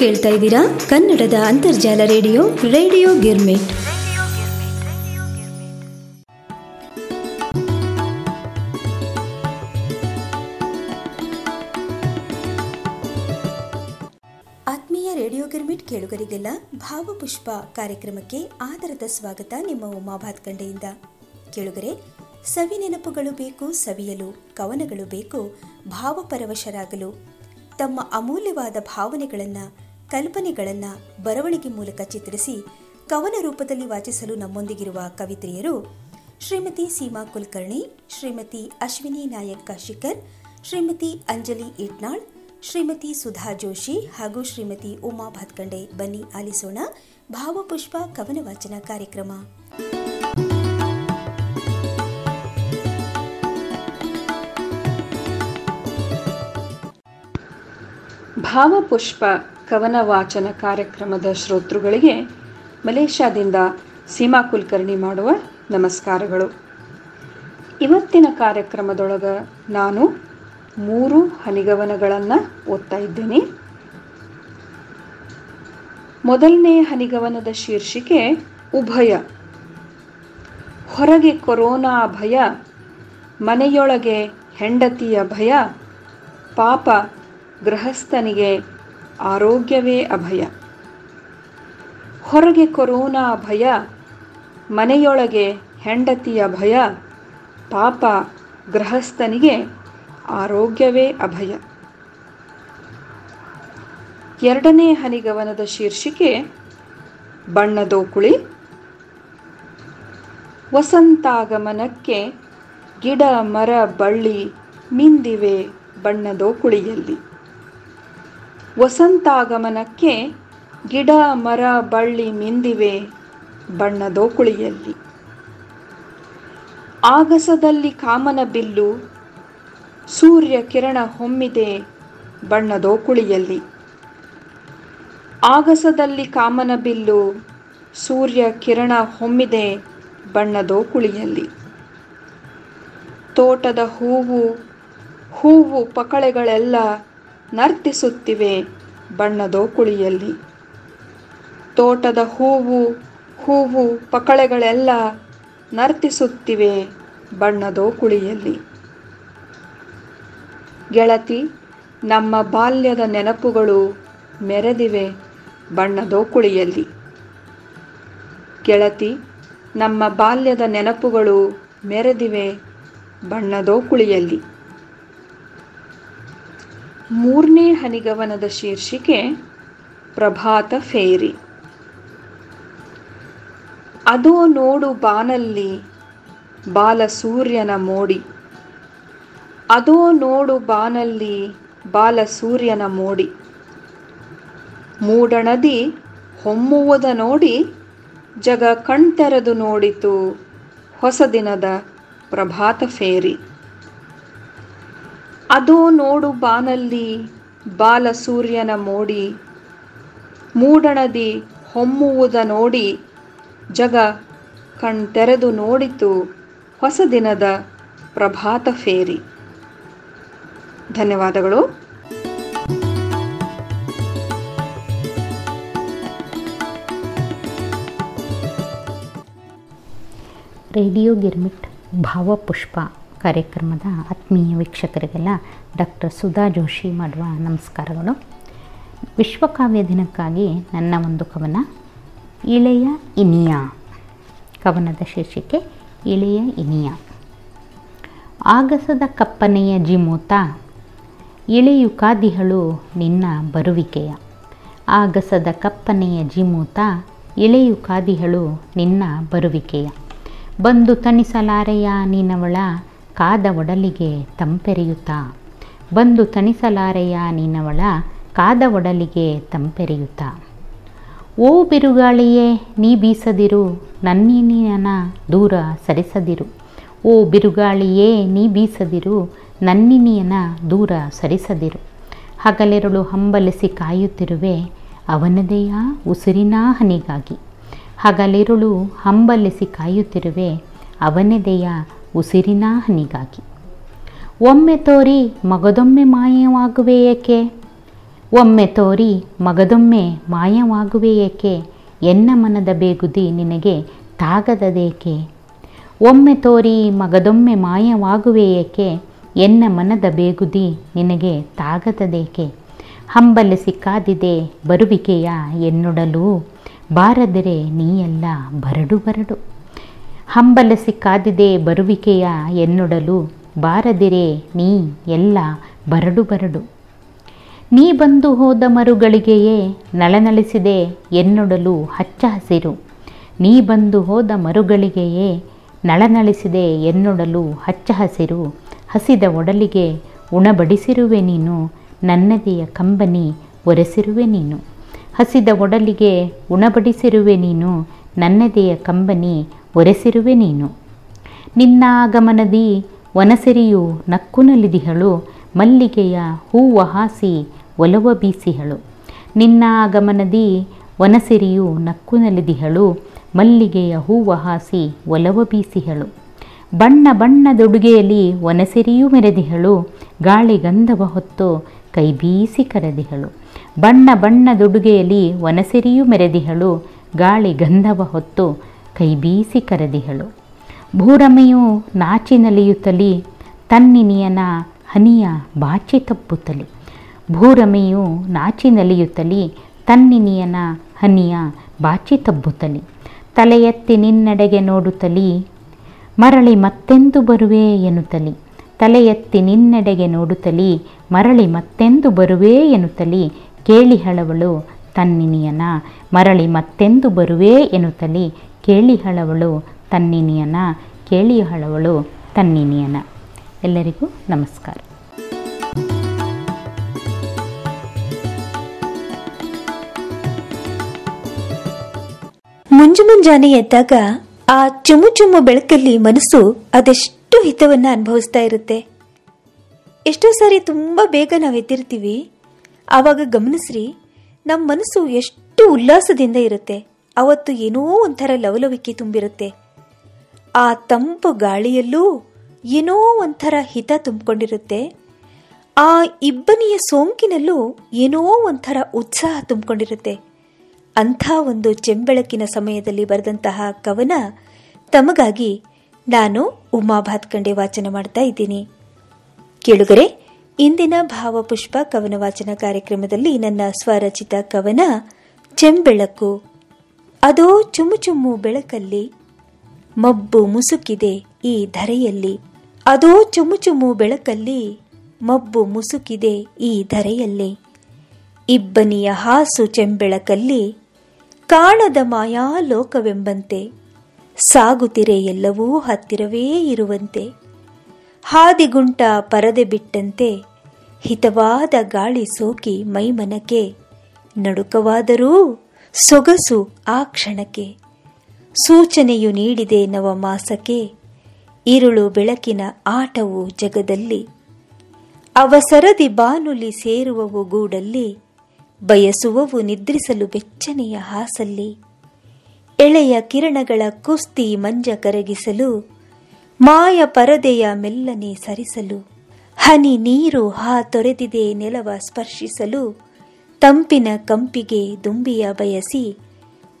ಕೇಳ್ತಾ ಇದ್ದೀರಾ? ಕನ್ನಡದ ಅಂತರ್ಜಾಲ ರೇಡಿಯೋ ರೇಡಿಯೋ ಗಿರ್ಮಿಟ್. ಆತ್ಮೀಯ ರೇಡಿಯೋ ಗಿರ್ಮಿಟ್ ಕೇಳುಗರಿಗೆಲ್ಲ ಭಾವಪುಷ್ಪ ಕಾರ್ಯಕ್ರಮಕ್ಕೆ ಆದರದ ಸ್ವಾಗತ ನಿಮ್ಮ ಉಮಾ ಭಾತ್ಕಂಡೆಯಿಂದ. ಕೇಳುಗರೆ, ಸವಿ ನೆನಪುಗಳು ಬೇಕು, ಸವಿಯಲು, ಕವನಗಳು ಬೇಕು, ಭಾವಪರವಶರಾಗಲು. ತಮ್ಮ ಅಮೂಲ್ಯವಾದ ಭಾವನೆಗಳನ್ನು ಕಲ್ಪನೆಗಳನ್ನು ಬರವಣಿಗೆ ಮೂಲಕ ಚಿತ್ರಿಸಿ ಕವನ ರೂಪದಲ್ಲಿ ವಾಚಿಸಲು ನಮ್ಮೊಂದಿಗಿರುವ ಕವಿತ್ರಿಯರು ಶ್ರೀಮತಿ ಸೀಮಾ ಕುಲಕರ್ಣಿ, ಶ್ರೀಮತಿ ಅಶ್ವಿನಿ ನಾಯಕ್ ಕಾಶಿಕರ್ ಶ್ರೀಮತಿ ಅಂಜಲಿ ಇಟ್ನಾಳ್, ಶ್ರೀಮತಿ ಸುಧಾ ಜೋಶಿ ಹಾಗೂ ಶ್ರೀಮತಿ ಉಮಾ ಭಾತ್ಕಂಡೆ. ಬನ್ನಿ ಆಲಿಸೋಣ ಭಾವಪುಷ್ಪ ಕವನ ವಾಚನ ಕಾರ್ಯಕ್ರಮ. ಭಾವಪುಷ್ಪ ಕವನ ವಾಚನ ಕಾರ್ಯಕ್ರಮದ ಶ್ರೋತೃಗಳಿಗೆ ಮಲೇಷ್ಯಾದಿಂದ ಸೀಮಾ ಕುಲಕರ್ಣಿ ಮಾಡುವ ನಮಸ್ಕಾರಗಳು. ಇವತ್ತಿನ ಕಾರ್ಯಕ್ರಮದೊಳಗೆ ನಾನು ಮೂರು ಹನಿಗವನಗಳನ್ನು ಓದ್ತಾ ಇದ್ದೇನೆ. ಮೊದಲನೇ ಹನಿಗವನದ ಶೀರ್ಷಿಕೆ ಉಭಯ. ಹೊರಗೆ ಕೊರೋನಾ ಭಯ, ಮನೆಯೊಳಗೆ ಹೆಂಡತಿಯ ಭಯ, ಪಾಪ ಗೃಹಸ್ಥನಿಗೆ ಆರೋಗ್ಯವೇ ಅಭಯ. ಹೊರಗೆ ಕೊರೋನಾ ಭಯ, ಮನೆಯೊಳಗೆ ಹೆಂಡತಿಯ ಭಯ, ಪಾಪ ಗೃಹಸ್ಥನಿಗೆ ಆರೋಗ್ಯವೇ ಅಭಯ. ಎರಡನೇ ಹನಿಗವನದ ಶೀರ್ಷಿಕೆ ಬಣ್ಣದೋಕುಳಿ ವಸಂತಾಗಮನಕ್ಕೆ ಗಿಡ, ಮರ, ಬಳ್ಳಿ ಮಿಂದಿವೆ ಬಣ್ಣದೋಕುಳಿಯಲ್ಲಿ ವಸಂತಾಗಮನಕ್ಕೆ ಗಿಡ, ಮರ, ಬಳ್ಳಿ ಮಿಂದಿವೆ ಬಣ್ಣದೋಕುಳಿಯಲ್ಲಿ. ಆಗಸದಲ್ಲಿ ಕಾಮನ ಬಿಲ್ಲು, ಸೂರ್ಯ ಕಿರಣ ಹೊಮ್ಮಿದೆ ಬಣ್ಣದೋಕುಳಿಯಲ್ಲಿ. ಆಗಸದಲ್ಲಿ ಕಾಮನ ಬಿಲ್ಲು, ಸೂರ್ಯ ಕಿರಣ ಹೊಮ್ಮಿದೆ ಬಣ್ಣದೋಕುಳಿಯಲ್ಲಿ. ತೋಟದ ಹೂವು ಹೂವು ಪಕಳೆಗಳೆಲ್ಲ ನರ್ತಿಸುತ್ತಿವೆ ಬಣ್ಣದೋಕುಳಿಯಲ್ಲಿ ತೋಟದ ಹೂವು ಹೂವು ಪಕಳೆಗಳೆಲ್ಲ ನರ್ತಿಸುತ್ತಿವೆ ಬಣ್ಣದೋಕುಳಿಯಲ್ಲಿ ಗೆಳತಿ, ನಮ್ಮ ಬಾಲ್ಯದ ನೆನಪುಗಳು ಮೆರೆದಿವೆ ಬಣ್ಣದೋಕುಳಿಯಲ್ಲಿ ಗೆಳತಿ, ನಮ್ಮ ಬಾಲ್ಯದ ನೆನಪುಗಳು ಮೆರೆದಿವೆ ಬಣ್ಣದೋಕುಳಿಯಲ್ಲಿ ಮೂರನೇ ಹನಿಗವನದ ಶೀರ್ಷಿಕೆ ಪ್ರಭಾತ ಫೇರಿ. ಅದೋ ನೋಡು ಬಾನಲ್ಲಿ ಬಾಲ ಸೂರ್ಯನ ಮೋಡಿ. ಅದೋ ನೋಡು ಬಾನಲ್ಲಿ ಬಾಲ ಸೂರ್ಯನ ಮೋಡಿ. ಮೂಡಣದಿ ಹೊಮ್ಮುವುದ ನೋಡಿ, ಜಗ ಕಣ್ತೆರೆದು ನೋಡಿತು ಹೊಸ ದಿನದ ಪ್ರಭಾತ ಫೇರಿ. ಅದೋ ನೋಡು ಬಾನಲ್ಲಿ ಬಾಲ ಸೂರ್ಯನ ಮೋಡಿ, ಮೂಡಣದಿ ಹೊಮ್ಮುವುದ ನೋಡಿ, ಜಗ ಕಣ್ತೆರೆದು ನೋಡಿತು ಹೊಸ ದಿನದ ಪ್ರಭಾತ ಫೇರಿ. ಧನ್ಯವಾದಗಳು. ರೇಡಿಯೋ ಗಿರ್ಮಿಟ್ ಭಾವಪುಷ್ಪ. ಕಾರ್ಯಕ್ರಮದ ಆತ್ಮೀಯ ವೀಕ್ಷಕರಿಗೆಲ್ಲ ಡಾಕ್ಟರ್ ಸುಧಾ ಜೋಶಿ ಮಾಡುವ ನಮಸ್ಕಾರಗಳು. ವಿಶ್ವಕಾವ್ಯ ದಿನಕ್ಕಾಗಿ ನನ್ನ ಒಂದು ಕವನ, ಇಳೆಯ ಇನಿಯ ಕವನದ ಶೀರ್ಷಿಕೆ, ಇಳೆಯ ಇನಿಯ ಆಗಸದ ಕಪ್ಪನೆಯ ಜಿಮೂತ, ಇಳೆಯು ಕಾದಿಹಳು ನಿನ್ನ ಬರುವಿಕೆಯ ಆಗಸದ ಕಪ್ಪನೆಯ ಜಿಮೂತ ಎಳೆಯು ಕಾದಿಹಳು ನಿನ್ನ ಬರುವಿಕೆಯ ಬಂದು ತಣಿಸಲಾರೆಯ ನೀನವಳ ಕಾದ ಒಡಲಿಗೆ ತಂಪೆರೆಯುತ್ತಾ? ಬಂದು ತಣಿಸಲಾರೆಯ ನಿನ್ನವಳ ಕಾದ ಒಡಲಿಗೆ ತಂಪೆರೆಯುತ್ತಾ? ಓ ಬಿರುಗಾಳಿಯೇ, ನೀ ಬೀಸದಿರು, ನನ್ನಿನಿಯನ ದೂರ ಸರಿಸದಿರು. ಓ ಬಿರುಗಾಳಿಯೇ, ನೀ ಬೀಸದಿರು, ನನ್ನಿನಿಯನ ದೂರ ಸರಿಸದಿರು. ಹಗಲೆರಳು ಹಂಬಲಿಸಿ ಕಾಯುತ್ತಿರುವೆ, ಅವನದೆಯ ಉಸಿರಿನ ಹನಿಗಾಗಿ? ಹಗಲಿರುಳು ಹಂಬಲಿಸಿ ಕಾಯುತ್ತಿರುವೆ, ಅವನದೆಯ ಉಸಿರಿನ ಹನಿಗಾಗಿ ಒಮ್ಮೆ ತೋರಿ ಮಗದೊಮ್ಮೆ ಮಾಯವಾಗುವೆ ಏಕೆ? ಒಮ್ಮೆ ತೋರಿ ಮಗದೊಮ್ಮೆ ಮಾಯವಾಗುವೆ ಏಕೆ? ಎನ್ನ ಮನದ ಬೇಗುದಿ ನಿನಗೆ ತಾಗದದೇಕೆ? ಒಮ್ಮೆ ತೋರಿ ಮಗದೊಮ್ಮೆ ಮಾಯವಾಗುವೆ ಏಕೆ? ಎನ್ನ ಮನದ ಬೇಗುದಿ ನಿನಗೆ ತಾಗದದೇಕೆ? ಹಂಬಲಿಸಿ ಕಾದಿದೆ ಬರುವಿಕೆಯ ಎನ್ನೊಡಲು ಬಾರದರೆ ನೀಯಲ್ಲ ಬರಡು ಬರಡು. ಹಂಬಲಿಸಿ ಕಾದಿದೆ ಬರುವಿಕೆಯ ಎನ್ನೊಡಲು ಬಾರದಿರೆ ನೀ ಎಲ್ಲ ಬರಡು ಬರಡು. ನೀ ಬಂದು ಹೋದ ಮರುಗಳಿಗೆಯೇ ನಳನಳಿಸಿದೆ ಎನ್ನೊಡಲು ಹಚ್ಚ ಹಸಿರು. ನೀ ಬಂದು ಹೋದ ಮರುಗಳಿಗೆಯೇ ನಳನಳಿಸಿದೆ ಎನ್ನೊಡಲು ಹಚ್ಚ ಹಸಿರು. ಹಸಿದ ಒಡಲಿಗೆ ಉಣಬಡಿಸಿರುವೆ ನೀನು, ನನ್ನದೆಯ ಕಂಬನಿ ಒರೆಸಿರುವೆ ನೀನು. ಹಸಿದ ಒಡಲಿಗೆ ಉಣಬಡಿಸಿರುವೆ ನೀನು, ನನ್ನದೆಯ ಕಂಬನಿ ಒರೆಸಿರುವೆ ನೀನು. ನಿನ್ನ ಆಗಮನದಿ ವನಸಿರಿಯು ನಕ್ಕು ನಲಿದಿಹಳು ಮಲ್ಲಿಗೆಯ ಹೂವ ಹಾಸಿ ಒಲವ ಬೀಸಿಹಳು. ನಿನ್ನ ಆಗಮನದಿ ವನಸಿರಿಯು ನಕ್ಕು ನಲಿದಿಹಳು ಮಲ್ಲಿಗೆಯ ಹೂವ ಹಾಸಿ ಒಲವ ಬೀಸಿಹಳು. ಬಣ್ಣ ಬಣ್ಣದೊಡುಗೆಯಲ್ಲಿ ವನಸಿರಿಯು ಮೆರೆದಿಹಳು, ಗಾಳಿ ಗಂಧವ ಹೊತ್ತು ಕೈ ಬೀಸಿ ಕರೆದಿಹಳು. ಬಣ್ಣ ಬಣ್ಣದೊಡುಗೆಯಲ್ಲಿ ವನಸಿರಿಯು ಮೆರೆದಿಹಳು, ಗಾಳಿ ಗಂಧವ ಹೊತ್ತು ಕೈ ಬೀಸಿ ಕರೆದಿಹಳು. ಭೂರಮೆಯು ನಾಚಿ ನಲಿಯುತ್ತಲಿ ತನ್ನಿನಿಯನ ಹನಿಯ ಬಾಚಿ ತಪ್ಪುತ್ತಲಿ. ಭೂರಮೆಯು ನಾಚಿ ನಲಿಯುತ್ತಲಿ ತನ್ನಿನಿಯನ ಹನಿಯ ಬಾಚಿ ತಬ್ಬುತ್ತಲಿ ತಲೆಯೆತ್ತಿ ನಿನ್ನಡೆಗೆ ನೋಡುತ್ತಲಿ, ಮರಳಿ ಮತ್ತೆಂದು ಬರುವೆ ಎನ್ನುತ್ತಲಿ. ತಲೆಯೆತ್ತಿ ನಿನ್ನೆಡೆಗೆ ನೋಡುತ್ತಲಿ, ಮರಳಿ ಮತ್ತೆಂದು ಬರುವೆ ಎನ್ನುತ್ತಲಿ. ಕೇಳಿ ಹಳವಳು ತನ್ನಿನಿಯನ, ಮರಳಿ ಮತ್ತೆಂದು ಬರುವೆ ಎನ್ನುತ್ತಲಿ. ಕೇಳಿ ಹಳವಳು ತನ್ನಿನಿಯನ ಕೇಳಿ ಹಳವಳು ತನ್ನಿನಿಯನ. ಎಲ್ಲರಿಗೂ ನಮಸ್ಕಾರ. ಮುಂಜು ಮುಂಜಾನೆ ಎದ್ದಾಗ ಆ ಚುಮು ಚುಮು ಬೆಳಕಲ್ಲಿ ಮನಸ್ಸು ಅದೆಷ್ಟು ಹಿತವನ್ನ ಅನುಭವಿಸ್ತಾ ಇರುತ್ತೆ. ಎಷ್ಟೋ ಸಾರಿ ತುಂಬಾ ಬೇಗ ನಾವು ಎದ್ದಿರ್ತೀವಿ. ಆವಾಗ ಗಮನಿಸ್ರಿ ನಮ್ಮ ಮನಸ್ಸು ಎಷ್ಟು ಉಲ್ಲಾಸದಿಂದ ಇರುತ್ತೆ. ಅವತ್ತು ಏನೋ ಒಂಥರ ಲವಲವಿಕೆ ತುಂಬಿರುತ್ತೆ. ಆ ತಂಪು ಗಾಳಿಯಲ್ಲೂ ಏನೋ ಒಂಥರ ಹಿತ ತುಂಬಿಕೊಂಡಿರುತ್ತೆ. ಆ ಇಬ್ಬನಿಯ ಸೋಂಕಿನಲ್ಲೂ ಏನೋ ಒಂಥರ ಉತ್ಸಾಹ ತುಂಬಿಕೊಂಡಿರುತ್ತೆ. ಅಂಥ ಒಂದು ಚೆಂಬೆಳಕಿನ ಸಮಯದಲ್ಲಿ ಬರೆದಂತಹ ಕವನ ತಮಗಾಗಿ ನಾನು ಉಮಾ ಭಾತ್ಕಂಡೆ ವಾಚನ ಮಾಡ್ತಾ ಇದ್ದೀನಿ. ಕೇಳುಗರೆ, ಇಂದಿನ ಭಾವಪುಷ್ಪ ಕವನ ವಾಚನ ಕಾರ್ಯಕ್ರಮದಲ್ಲಿ ನನ್ನ ಸ್ವರಚಿತ ಕವನ, ಚೆಂಬೆಳಕು ಅದೋ ಚುಮ್ಮು ಚುಮ್ಮು ಬೆಳಕಲ್ಲಿ, ಮಬ್ಬು ಮುಸುಕಿದೆ ಈ ಧರೆಯಲ್ಲಿ. ಅದೋ ಚುಮ್ಮು ಚುಮ್ಮು ಬೆಳಕಲ್ಲಿ, ಮಬ್ಬು ಮುಸುಕಿದೆ ಈ ಧರೆಯಲ್ಲಿ. ಇಬ್ಬನಿಯ ಹಾಸು ಚೆಂಬೆಳಕಲ್ಲಿ, ಕಾಣದ ಮಾಯಾ ಲೋಕವೆಂಬಂತೆ ಸಾಗುತ್ತಿರೆ ಎಲ್ಲವೂ ಹತ್ತಿರವೇ ಇರುವಂತೆ. ಹಾದಿಗುಂಟ ಪರದೆ ಬಿಟ್ಟಂತೆ, ಹಿತವಾದ ಗಾಳಿ ಸೋಕಿ ಮೈಮನಕೆ, ನಡುಕವಾದರೂ ಸೊಗಸು ಆ ಕ್ಷಣಕ್ಕೆ. ಸೂಚನೆಯು ನೀಡಿದೆ ನವಮಾಸಕ್ಕೆ. ಇರುಳು ಬೆಳಕಿನ ಆಟವು ಜಗದಲ್ಲಿ. ಅವಸರದಿ ಬಾನುಲಿ ಸೇರುವವು ಗೂಡಲ್ಲಿ. ಬಯಸುವವು ನಿದ್ರಿಸಲು ಬೆಚ್ಚನೆಯ ಹಾಸಲ್ಲಿ. ಎಳೆಯ ಕಿರಣಗಳ ಕುಸ್ತಿ ಮಂಜ ಕರಗಿಸಲು. ಮಾಯ ಪರದೆಯ ಮೆಲ್ಲನೆ ಸರಿಸಲು. ಹನಿ ನೀರು ಹಾ ತೊರೆದಿದೆ ನೆಲವ ಸ್ಪರ್ಶಿಸಲು. ತಂಪಿನ ಕಂಪಿಗೆ ದುಂಬಿಯ ಬಯಸಿ,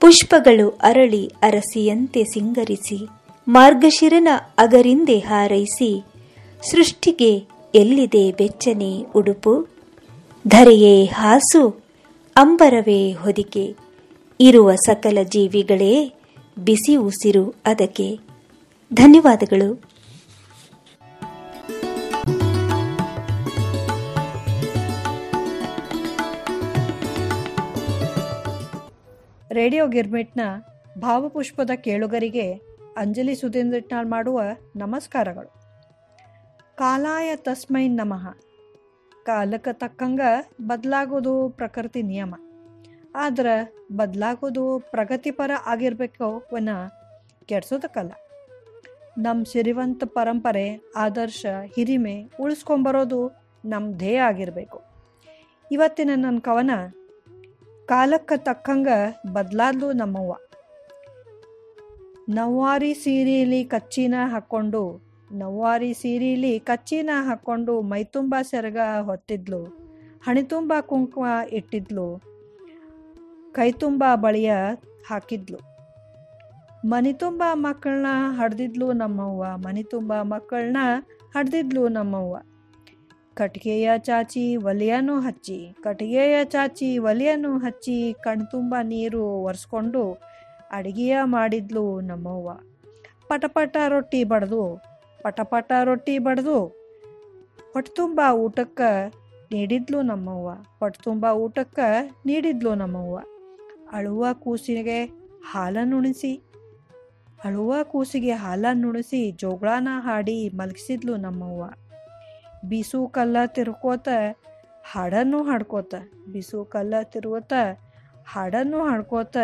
ಪುಷ್ಪಗಳು ಅರಳಿ ಅರಸಿಯಂತೆ ಸಿಂಗರಿಸಿ, ಮಾರ್ಗಶಿರನ ಅಗರಿಂದೆ ಹಾರೈಸಿ, ಸೃಷ್ಟಿಗೆ ಎಲ್ಲಿದೆ ಬೆಚ್ಚನೆ ಉಡುಪು? ಧರೆಯೇ ಹಾಸು, ಅಂಬರವೇ ಹೊದಿಕೆ, ಇರುವ ಸಕಲ ಜೀವಿಗಳೇ ಬಿಸಿ ಉಸಿರು ಅದಕ್ಕೆ. ಧನ್ಯವಾದಗಳು. ರೇಡಿಯೋ ಗಿರ್ಮಿಟ್ನ ಭಾವಪುಷ್ಪದ ಕೇಳುಗರಿಗೆ ಅಂಜಲಿ ಸುಧೀಂದ್ರಟ್ನಾಳ್ ಮಾಡುವ ನಮಸ್ಕಾರಗಳು. ಕಾಲಾಯ ತಸ್ಮೈ ನಮಃ. ಕಾಲಕ್ಕೆ ತಕ್ಕಂಗ ಬದಲಾಗೋದು ಪ್ರಕೃತಿ ನಿಯಮ. ಆದ್ರೆ ಬದಲಾಗೋದು ಪ್ರಗತಿಪರ ಆಗಿರಬೇಕು ವನ ಕೆಡ್ಸೋದಕ್ಕಲ್ಲ. ನಮ್ಮ ಸಿರಿವಂತ ಪರಂಪರೆ, ಆದರ್ಶ, ಹಿರಿಮೆ ಉಳಿಸ್ಕೊಂಬರೋದು ನಮ್ಮ ಧ್ಯೇಯ ಆಗಿರಬೇಕು. ಇವತ್ತಿನ ನನ್ನ ಕವನ ಕಾಲಕ್ಕೆ ತಕ್ಕಂಗ ಬದಲಾದ್ಲು ನಮ್ಮವ್ವ. ನವ್ವಾರಿ ಸೀರೆಯಲ್ಲಿ ಕಚ್ಚಿನ ಹಾಕ್ಕೊಂಡು ನವ್ವಾರಿ ಸೀರೆಯಲ್ಲಿ ಕಚ್ಚಿನ ಹಾಕ್ಕೊಂಡು ಮೈತುಂಬ ಸೆರಗ ಹೊತ್ತಿದ್ಲು. ಹಣಿತುಂಬ ಕುಂಕುಮ ಇಟ್ಟಿದ್ಲು. ಕೈತುಂಬ ಬಳಿಯ ಹಾಕಿದ್ಲು. ಮನಿತುಂಬ ಮಕ್ಕಳನ್ನ ಹಡ್ದಿದ್ಲು ನಮ್ಮವ್ವ. ಮನಿತುಂಬ ಮಕ್ಕಳನ್ನ ಹಡ್ದಿದ್ಲು ನಮ್ಮವ್ವ. ಕಟ್ಟಿಗೆಯ ಚಾಚಿ ಒಲೆಯನ್ನು ಹಚ್ಚಿ, ಕಟ್ಗೆಯ ಚಾಚಿ ಒಲೆಯನ್ನು ಹಚ್ಚಿ ಕಣ್ತುಂಬ ನೀರು ಒರೆಸ್ಕೊಂಡು ಅಡುಗೆಯ ಮಾಡಿದ್ಲು ನಮ್ಮವ್ವ. ಪಟಪಟ ರೊಟ್ಟಿ ಬಡ್ದು, ಪಟಪಟ ರೊಟ್ಟಿ ಬಡ್ದು ತುಂಬ ಊಟಕ್ಕೆ ನೀಡಿದ್ಲು ನಮ್ಮವ್ವ. ತುಂಬ ಊಟಕ್ಕೆ ನೀಡಿದ್ಲು ನಮ್ಮವ್ವ. ಅಳುವ ಕೂಸಿಗೆ ಹಾಲನ್ನುಣಿಸಿ ಅಳುವ ಕೂಸಿಗೆ ಹಾಲನ್ನುಣಿಸಿ ಜೋಗಳಾನ ಹಾಡಿ ಮಲಗಿಸಿದ್ಲು ನಮ್ಮವ್ವ. ಬೀಸು ಕಲ್ಲ ತಿರ್ಕೋತ ಹಾಡನ್ನು ಹಾಡ್ಕೋತ. ಬೀಸು ಕಲ್ಲ ತಿರುವತ ಹಾಡನ್ನು ಹಾಡ್ಕೋತ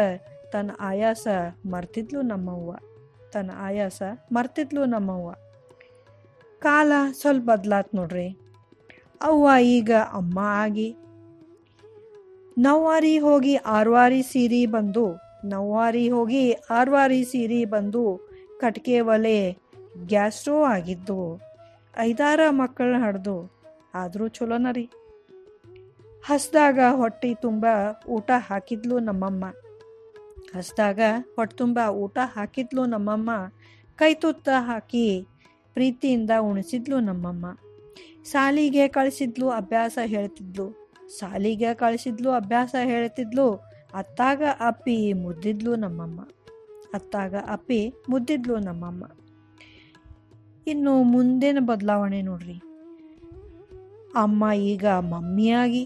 ತನ್ನ ಆಯಾಸ ಮರ್ತಿದ್ಲು ನಮ್ಮವ್ವ. ತನ್ನ ಆಯಾಸ ಮರ್ತಿದ್ಲು ನಮ್ಮವ್ವ. ಕಾಲ ಸ್ವಲ್ಪ ಬದ್ಲಾತ್ ನೋಡ್ರಿ. ಅವ್ವ ಈಗ ಅಮ್ಮ ಆಗಿ. ನವ್ವಾರಿ ಹೋಗಿ ಆರ್ವಾರಿ ಸೀರಿ ಬಂದು, ನವ್ವಾರಿ ಹೋಗಿ ಆರ್ವಾರಿ ಸೀರಿ ಬಂದು ಕಟ್ಕೆ ಒಲೆ ಗ್ಯಾಸ್ಟ್ರೋ ಆಗಿದ್ದು. ಐದಾರ ಮಕ್ಕಳನ್ನ ಹಡ್ದು, ಆದರೂ ಚಲೋನ ರೀ. ಹಸ್ದಾಗ ಹೊಟ್ಟೆ ತುಂಬ ಊಟ ಹಾಕಿದ್ಲು ನಮ್ಮಮ್ಮ. ಹಸ್ದಾಗ ಹೊಟ್ಟೆ ತುಂಬ ಊಟ ಹಾಕಿದ್ಲು ನಮ್ಮಮ್ಮ. ಕೈ ತುತ್ತ ಹಾಕಿ ಪ್ರೀತಿಯಿಂದ ಉಣಿಸಿದ್ಲು ನಮ್ಮಮ್ಮ. ಸಾಲಿಗೆ ಕಳಿಸಿದ್ಲು ಅಭ್ಯಾಸ ಹೇಳ್ತಿದ್ಲು. ಸಾಲಿಗೆ ಕಳಿಸಿದ್ಲು ಅಭ್ಯಾಸ ಹೇಳ್ತಿದ್ಲು. ಅತ್ತಾಗ ಅಪ್ಪಿ ಮುದ್ದಿದ್ಲು ನಮ್ಮಮ್ಮ. ಅತ್ತಾಗ ಅಪ್ಪಿ ಮುದ್ದಿದ್ಲು ನಮ್ಮಮ್ಮ. ಇನ್ನು ಮುಂದಿನ ಬದಲಾವಣೆ ನೋಡ್ರಿ. ಅಮ್ಮ ಈಗ ಮಮ್ಮಿಯಾಗಿ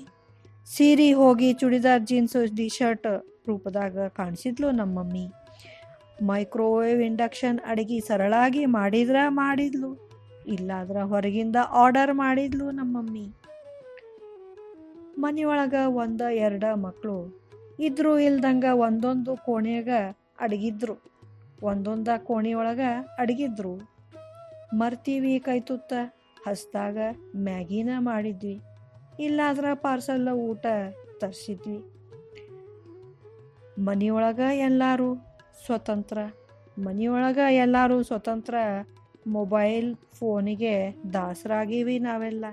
ಸೀರೆ ಹೋಗಿ ಚುಡಿದಾರ್ ಜೀನ್ಸ್ ಟಿ ಶರ್ಟ್ ರೂಪದಾಗ ಕಾಣಿಸಿದ್ಲು ನಮ್ಮ ಮಮ್ಮಿ. ಮೈಕ್ರೋವೇವ್ ಇಂಡಕ್ಷನ್ ಅಡಿಗೆ ಸರಳಾಗಿ ಮಾಡಿದ್ರ ಮಾಡಿದ್ಲು, ಇಲ್ಲಾದ್ರ ಹೊರಗಿಂದ ಆರ್ಡರ್ ಮಾಡಿದ್ಲು ನಮ್ಮ ಮಮ್ಮಿ. ಮನೆಯೊಳಗ ಒಂದ ಎರಡ ಮಕ್ಕಳು ಇದ್ರು ಇಲ್ದಂಗ ಒಂದೊಂದು ಕೋಣೆಯಾಗ ಅಡಗಿದ್ರು, ಒಂದೊಂದ ಕೋಣೆಯೊಳಗ ಅಡಗಿದ್ರು. ಮರ್ತೀವಿ ಕೈ ತುತ್ತ. ಹಸ್ದಾಗ ಮ್ಯಾಗಿನ ಮಾಡಿದ್ವಿ. ಇಲ್ಲಾದ್ರ ಪಾರ್ಸಲ್ ಊಟ ತರಿಸಿದ್ವಿ. ಮನೆಯೊಳಗ ಎಲ್ಲರೂ ಸ್ವತಂತ್ರ. ಮನೆಯೊಳಗ ಎಲ್ಲರೂ ಸ್ವತಂತ್ರ. ಮೊಬೈಲ್ ಫೋನಿಗೆ ದಾಸರಾಗೀವಿ ನಾವೆಲ್ಲ.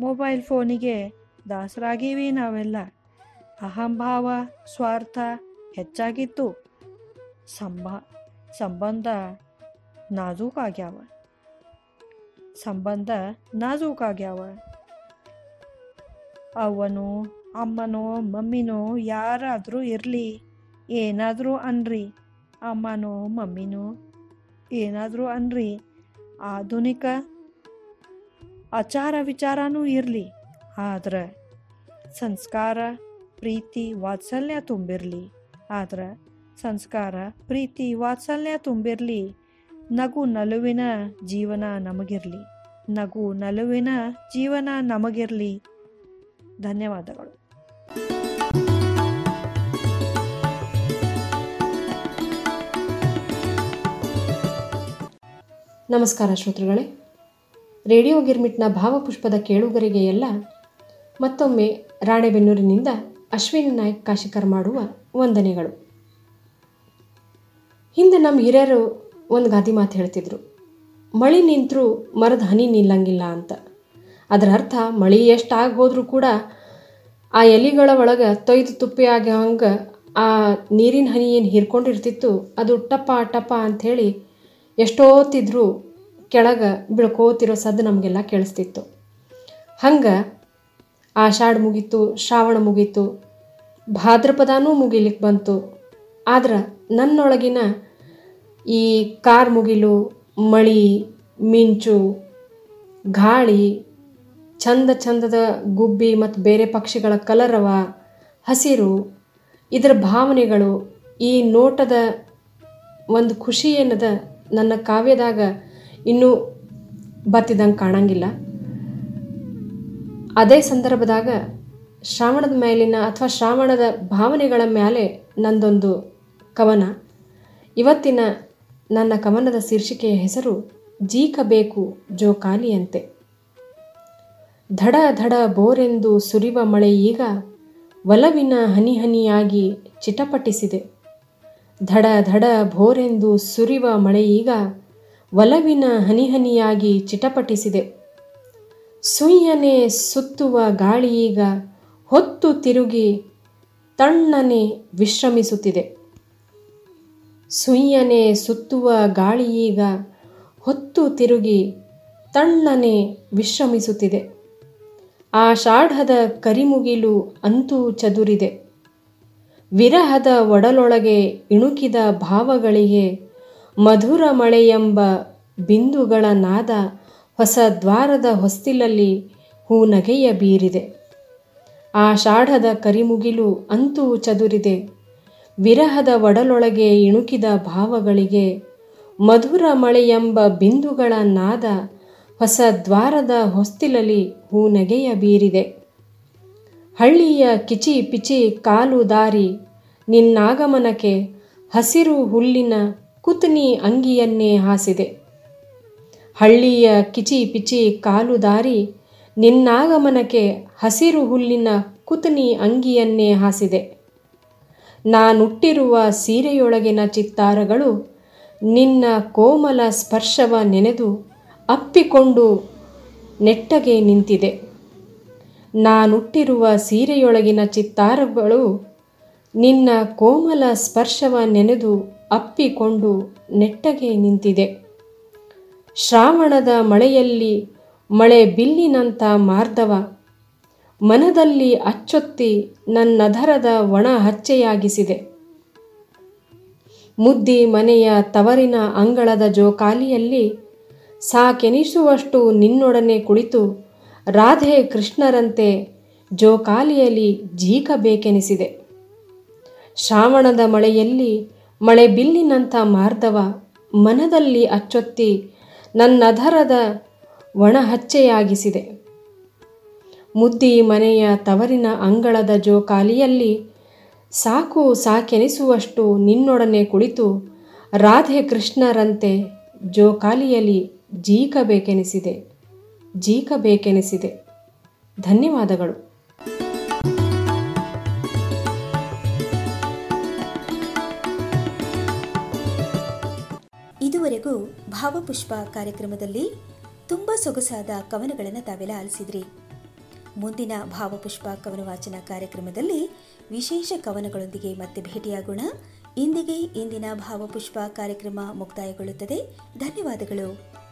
ಮೊಬೈಲ್ ಫೋನಿಗೆ ದಾಸರಾಗೀವಿ ನಾವೆಲ್ಲ. ಅಹಂಭಾವ, ಸ್ವಾರ್ಥ ಹೆಚ್ಚಾಗಿತ್ತು. ಸಂಬ ಸಂಬಂಧ ನಾಜೂಕಾಗ್ಯಾವ. ಸಂಬಂಧ ನಾಜೂಕಾಗ್ಯಾವ. ಅವನು, ಅಮ್ಮನೋ, ಮಮ್ಮಿನೋ ಯಾರಾದರೂ ಇರಲಿ, ಏನಾದರೂ ಅನ್ರಿ. ಅಮ್ಮನೋ, ಮಮ್ಮಿನೋ ಏನಾದರೂ ಅನ್ರಿ. ಆಧುನಿಕ ಆಚಾರ ವಿಚಾರನೂ ಇರಲಿ, ಆದ್ರೆ ಸಂಸ್ಕಾರ, ಪ್ರೀತಿ, ವಾತ್ಸಲ್ಯ ತುಂಬಿರಲಿ. ಆದ್ರೆ ಸಂಸ್ಕಾರ, ಪ್ರೀತಿ, ವಾತ್ಸಲ್ಯ ತುಂಬಿರಲಿ. ನಗು ನಲುವಿನ ಜೀವನ ನಮಗಿರಲಿ. ನಗು ನಲುವಿನ ಜೀವನ ನಮಗಿರಲಿ. ಧನ್ಯವಾದಗಳು. ನಮಸ್ಕಾರ ಶ್ರೋತೃಗಳೇ. ರೇಡಿಯೋ ಗಿರ್ಮಿಟ್ನ ಭಾವಪುಷ್ಪದ ಕೇಳುಗರಿಗೆ ಎಲ್ಲ ಮತ್ತೊಮ್ಮೆ ರಾಣೆಬೆನ್ನೂರಿನಿಂದ ಅಶ್ವಿನಿ ನಾಯಕ್ ಕಾಶಿಕರ್ ಮಾಡುವ ವಂದನೆಗಳು. ಹಿಂದೆ ನಮ್ಮ ಹಿರಿಯರು ಒಂದು ಗಾದಿ ಮಾತು ಹೇಳ್ತಿದ್ರು. ಮಳಿ ನಿಂತರೂ ಮರದ ಹನಿ ನಿಲ್ಲಂಗಿಲ್ಲ ಅಂತ. ಅದರ ಅರ್ಥ ಮಳಿ ಎಷ್ಟು ಹೋದ್ರೂ ಕೂಡ ಆ ಎಲಿಗಳ ಒಳಗೆ ತೊಯ್ದು ತುಪ್ಪಿ ಆಗಂಗೆ ಆ ನೀರಿನ ಹನಿ ಏನು ಹೀರ್ಕೊಂಡಿರ್ತಿತ್ತು, ಅದು ಟಪ್ಪ ಟಪ ಅಂಥೇಳಿ ಎಷ್ಟೋತಿದ್ರು ಕೆಳಗೆ ಬಿಳ್ಕೋತಿರೋ ಸದ್ದು ನಮಗೆಲ್ಲ ಕೇಳಿಸ್ತಿತ್ತು. ಹಂಗೆ ಆಷಾಢ ಮುಗೀತು, ಶ್ರಾವಣ ಮುಗೀತು, ಭಾದ್ರಪದಾನೂ ಮುಗಿಲಿಕ್ಕೆ ಬಂತು. ಆದ್ರೆ ನನ್ನೊಳಗಿನ ಈ ಕಾರ್ ಮುಗಿಲು ಮಳಿ, ಮಿಂಚು, ಗಾಳಿ, ಚಂದ ಚಂದದ ಗುಬ್ಬಿ ಮತ್ತು ಬೇರೆ ಪಕ್ಷಿಗಳ ಕಲರವ ಹಸಿರು, ಇದರ ಭಾವನೆಗಳು ಈ ನೋಟದ ಒಂದು ಖುಷಿ ಏನದ ನನ್ನ ಕಾವ್ಯದಾಗ ಇನ್ನೂ ಬತ್ತಿದಂಗೆ ಕಾಣಂಗಿಲ್ಲ. ಅದೇ ಸಂದರ್ಭದಾಗ ಶ್ರಾವಣದ ಮೇಲಿನ ಅಥವಾ ಶ್ರಾವಣದ ಭಾವನೆಗಳ ಮೇಲೆ ನಂದೊಂದು ಕವನ. ಇವತ್ತಿನ ನನ್ನ ಕವನದ ಶೀರ್ಷಿಕೆಯ ಹೆಸರು ಜೀಕಬೇಕು ಜೋಕಾಲಿಯಂತೆ. ಧಡ ಧಡ ಬೋರೆಂದು ಸುರಿವ ಮಳೆ ಈಗ ಒಲವಿನ ಹನಿ ಹನಿಯಾಗಿ ಚಿಟಪಟಿಸಿದೆ. ಧಡ ಧಡ ಭೋರೆಂದು ಸುರಿವ ಮಳೆ ಈಗ ಒಲವಿನ ಹನಿ ಹನಿಯಾಗಿ ಚಿಟಪಟಿಸಿದೆ. ಸುಯ್ಯನೆ ಸುತ್ತುವ ಗಾಳಿಯೀಗ ಹೊತ್ತು ತಿರುಗಿ ತಣ್ಣನೆ ವಿಶ್ರಮಿಸುತ್ತಿದೆ. ಸುಯ್ಯನೆ ಸುತ್ತುವ ಗಾಳಿಯೀಗ ಹೊತ್ತು ತಿರುಗಿ ತಣ್ಣನೆ ವಿಶ್ರಮಿಸುತ್ತಿದೆ. ಆಷಾಢದ ಕರಿಮುಗಿಲು ಅಂತೂ ಚದುರಿದೆ. ವಿರಹದ ಒಡಲೊಳಗೆ ಇಣುಕಿದ ಭಾವಗಳಿಗೆ ಮಧುರ ಮಳೆಯೆಂಬ ಬಿಂದುಗಳ ನಾದ ಹೊಸ ದ್ವಾರದ ಹೊಸ್ತಿಲಲ್ಲಿ ಹೂನಗೆಯ ಬೀರಿದೆ. ಆಷಾಢದ ಕರಿಮುಗಿಲು ಅಂತೂ ಚದುರಿದೆ. ವಿರಹದ ಒಡಲೊಳಗೆ ಇಣುಕಿದ ಭಾವಗಳಿಗೆ ಮಧುರ ಮಳೆಯೆಂಬ ಬಿಂದುಗಳ ನಾದ ಹೊಸ ದ್ವಾರದ ಹೊಸ್ತಿಲಲ್ಲಿ ಹೂನಗೆಯ ಬೀರಿದೆ. ಹಳ್ಳಿಯ ಕಿಚಿ ಪಿಚಿ ಕಾಲು ದಾರಿ ನಿನ್ನಾಗಮನಕ್ಕೆ ಹಸಿರು ಹುಲ್ಲಿನ ಕುತನಿ ಅಂಗಿಯನ್ನೇ ಹಾಸಿದೆ. ಹಳ್ಳಿಯ ಕಿಚಿ ಪಿಚಿ ಕಾಲು ದಾರಿ ನಿನ್ನಾಗಮನಕ್ಕೆ ಹಸಿರು ಹುಲ್ಲಿನ ಕುತನಿ ಅಂಗಿಯನ್ನೇ ಹಾಸಿದೆ. ನಾನುಟ್ಟಿರುವ ಸೀರೆಯೊಳಗಿನ ಚಿತ್ತಾರಗಳು ನಿನ್ನ ಕೋಮಲ ಸ್ಪರ್ಶವ ನೆನೆದು ಅಪ್ಪಿಕೊಂಡು ನೆಟ್ಟಗೆ ನಿಂತಿದೆ. ನಾನುಟ್ಟಿರುವ ಸೀರೆಯೊಳಗಿನ ಚಿತ್ತಾರಗಳು ನಿನ್ನ ಕೋಮಲ ಸ್ಪರ್ಶವ ನೆನೆದು ಅಪ್ಪಿಕೊಂಡು ನೆಟ್ಟಗೆ ನಿಂತಿದೆ. ಶ್ರಾವಣದ ಮಳೆಯಲ್ಲಿ ಮಳೆ ಬಿಲ್ಲಿನಂಥ ಮಾರ್ಧವ ಮನದಲ್ಲಿ ಅಚ್ಚೊತ್ತಿ ನನ್ನಧರದ ಒಣ ಹಚ್ಚೆಯಾಗಿಸಿದೆ. ಮುದ್ದಿ ಮನೆಯ ತವರಿನ ಅಂಗಳದ ಜೋಕಾಲಿಯಲ್ಲಿ ಸಾಕೆನಿಸುವಷ್ಟು ನಿನ್ನೊಡನೆ ಕುಳಿತು ರಾಧೆ ಕೃಷ್ಣರಂತೆ ಜೋಕಾಲಿಯಲ್ಲಿ ಜೀಕಬೇಕೆನಿಸಿದೆ. ಶ್ರಾವಣದ ಮಳೆಯಲ್ಲಿ ಮಳೆ ಬಿಲ್ಲಿನಂಥ ಮಾರ್ಧವ ಮನದಲ್ಲಿ ಅಚ್ಚೊತ್ತಿ ನನ್ನಧರದ ಒಣಹಚ್ಚೆಯಾಗಿಸಿದೆ ಮುದ್ದಿ ಮನೆಯ ತವರಿನ ಅಂಗಳದ ಜೋಕಾಲಿಯಲ್ಲಿ ಸಾಕು ಸಾಕೆನಿಸುವಷ್ಟು ನಿನ್ನೊಡನೆ ಕುಳಿತು ರಾಧೆ ಕೃಷ್ಣರಂತೆ ಜೋಕಾಲಿಯಲ್ಲಿ ಜೀಕಬೇಕೆನಿಸಿದೆ ಜೀಕಬೇಕೆನಿಸಿದೆ. ಧನ್ಯವಾದಗಳು. ಇದುವರೆಗೂ ಭಾವಪುಷ್ಪ ಕಾರ್ಯಕ್ರಮದಲ್ಲಿ ತುಂಬ ಸೊಗಸಾದ ಕವನಗಳನ್ನು ತಾವೆಲ್ಲ ಆಲಿಸಿದ್ರಿ. ಮುಂದಿನ ಭಾವಪುಷ್ಪ ಕವನ ವಾಚನ ಕಾರ್ಯಕ್ರಮದಲ್ಲಿ ವಿಶೇಷ ಕವನಗಳೊಂದಿಗೆ ಮತ್ತೆ ಭೇಟಿಯಾಗೋಣ. ಇಂದಿಗೆ ಇಂದಿನ ಭಾವಪುಷ್ಪ ಕಾರ್ಯಕ್ರಮ ಮುಕ್ತಾಯಗೊಳ್ಳುತ್ತದೆ. ಧನ್ಯವಾದಗಳು.